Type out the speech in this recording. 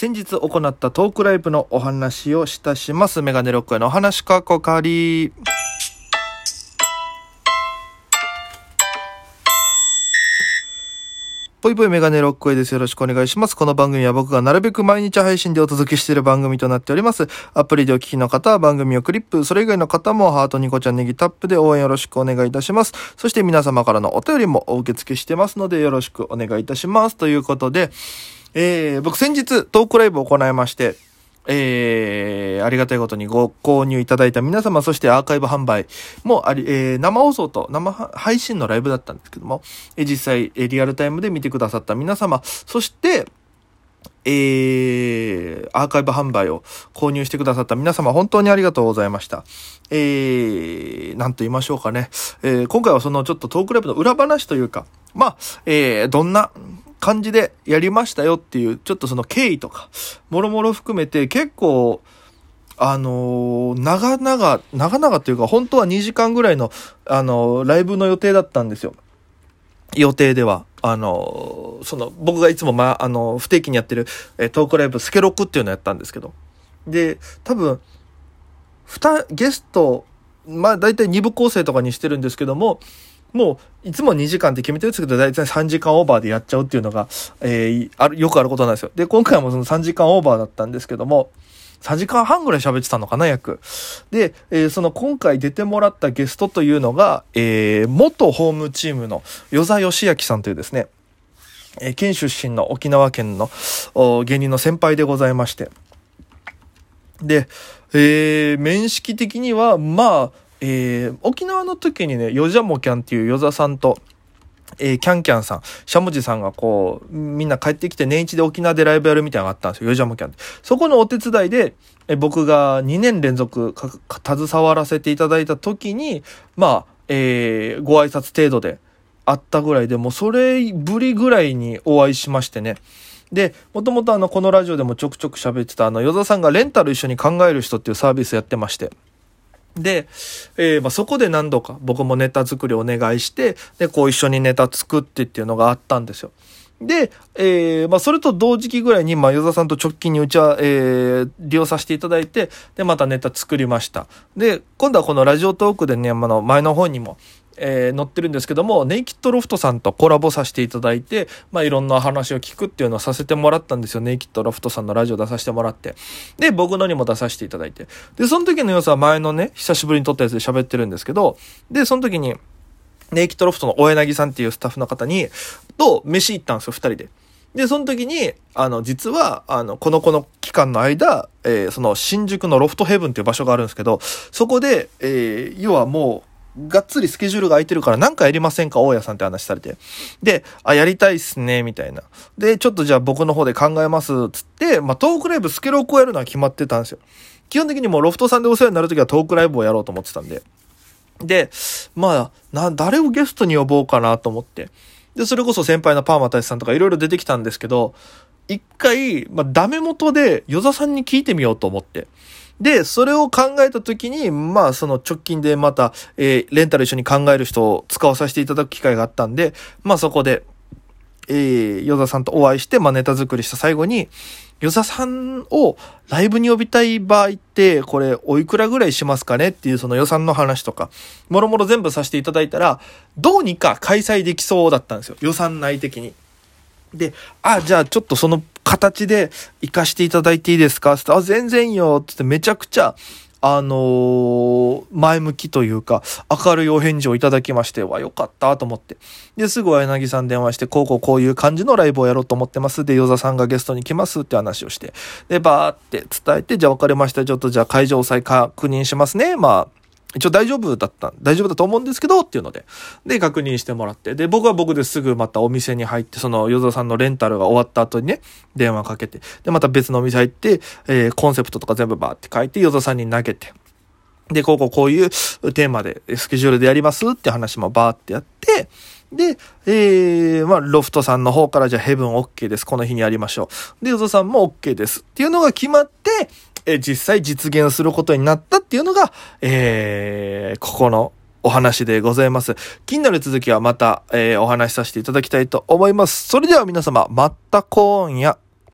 先日行ったトークライブのお話をしたします。メガネロックへのお話かこかり。ぽいぽいメガネロックへです。よろしくお願いします。この番組は僕がなるべく毎日配信でお届けしている番組となっております。アプリでお聞きの方は番組をクリップ、それ以外の方もハートニコちゃんネギタップで応援よろしくお願いいたします。そして皆様からのお便りもお受け付けしてますのでよろしくお願いいたします。ということで、えー、僕先日トークライブを行いまして、えー、ありがたいことにご購入いただいた皆様、そしてアーカイブ販売もあり、えー、生放送と生配信のライブだったんですけども、えー、実際、えー、リアルタイムで見てくださった皆様、そして、えー、アーカイブ販売を購入してくださった皆様、本当にありがとうございました。えー、なんと言いましょうかね。えー、今回はそのちょっとトークライブの裏話というか、まあ、えー、どんな感じでやりましたよっていう、ちょっとその経緯とか、もろもろ含めて結構、あのー、長々、長々っていうか、本当は2時間ぐらいの、あのー、ライブの予定だったんですよ。予定では。あのー、その、僕がいつも、ま、あの不定期にやってる、えトークライブ、スケロックっていうのをやったんですけど。で、多分、ふた、ゲスト、まあ、大体2部構成とかにしてるんですけども、もう、いつも2時間って決めてるんですけど、だいたい3時間オーバーでやっちゃうっていうのが、えー、ある、よくあることなんですよ。で、今回もその3時間オーバーだったんですけども、3時間半ぐらい喋ってたのかな、約。で、えー、その今回出てもらったゲストというのが、えー、元ホームチームの与座義明さんというですね、えー、県出身の沖縄県のお芸人の先輩でございまして。で、えー、面識的には、まあ、えー、沖縄の時にね、ヨジャモキャンっていうヨザさんと、えー、キャンキャンさん、しゃもじさんがこう、みんな帰ってきて年一で沖縄でライブやるみたいなのがあったんですよ。ヨジャモキャンそこのお手伝いで、え僕が2年連続携わらせていただいた時に、まあ、えー、ご挨拶程度であったぐらいで、もうそれぶりぐらいにお会いしましてね。で、もともとあの、このラジオでもちょくちょく喋ってたあの、ヨザさんがレンタル一緒に考える人っていうサービスやってまして。で、えー、まあ、そこで何度か僕もネタ作りお願いして、で、こう一緒にネタ作ってっていうのがあったんですよ。で、えー、まあ、それと同時期ぐらいに、まあ、与座さんと直近にうちは、えー、利用させていただいて、で、またネタ作りました。で、今度はこのラジオトークでね、あの、前の方にも、えー、載ってるんですけども、ネイキッドロフトさんとコラボさせていただいて、まあ、いろんな話を聞くっていうのをさせてもらったんですよ。ネイキッドロフトさんのラジオ出させてもらって。で、僕のにも出させていただいて。で、その時の様子は前のね、久しぶりに撮ったやつで喋ってるんですけど、で、その時に、ネイキッドロフトの大柳さんっていうスタッフの方に、と、飯行ったんですよ、二人で。で、その時に、あの、実は、あの、この子の期間の間、えー、その、新宿のロフトヘブンっていう場所があるんですけど、そこで、えー、要はもう、がっつりスケジュールが空いてるから何かやりませんか？大家さんって話されて。で、あ、やりたいっすね、みたいな。で、ちょっとじゃあ僕の方で考えます、つって、まあ、トークライブスケロクをやるのは決まってたんですよ。基本的にもうロフトさんでお世話になるときはトークライブをやろうと思ってたんで。で、まあ、な、誰をゲストに呼ぼうかなと思って。で、それこそ先輩のパーマ大志さんとかいろいろ出てきたんですけど、一回、まあ、ダメ元で、与座さんに聞いてみようと思って。で、それを考えた時に、まあ、その直近でまた、えー、レンタル一緒に考える人を使わさせていただく機会があったんで、まあそこで、えー、ヨザさんとお会いして、まあネタ作りした最後に、ヨザさんをライブに呼びたい場合って、これおいくらぐらいしますかねっていうその予算の話とか、もろもろ全部させていただいたら、どうにか開催できそうだったんですよ。予算内的に。で、あ、じゃあちょっとその形で活かしていただいていいですか？ってあ、全然よってってめちゃくちゃ、あのー、前向きというか、明るいお返事をいただきまして、わ、よかったと思って。で、すぐは柳さん電話して、こうこうこういう感じのライブをやろうと思ってます。で、与座さんがゲストに来ますって話をして。で、バーって伝えて、じゃあ分かりました。ちょっとじゃあ会場再確認しますね。まあ、一応大丈夫だった、大丈夫だと思うんですけど、っていうので。で、確認してもらって。で、僕は僕ですぐまたお店に入って、その、ヨザさんのレンタルが終わった後にね、電話かけて。で、また別のお店入って、えー、コンセプトとか全部バーって書いて、ヨザさんに投げて。で、こうこうこういうテーマで、スケジュールでやりますって話もバーってやって、で、えー、まあ、ロフトさんの方からじゃあヘブン OK です。この日にやりましょう。で、ヨゾさんも OK です。っていうのが決まって、え実際実現することになったっていうのが、えー、ここのお話でございます。気になる続きはまた、えー、お話しさせていただきたいと思います。それでは皆様、また今夜。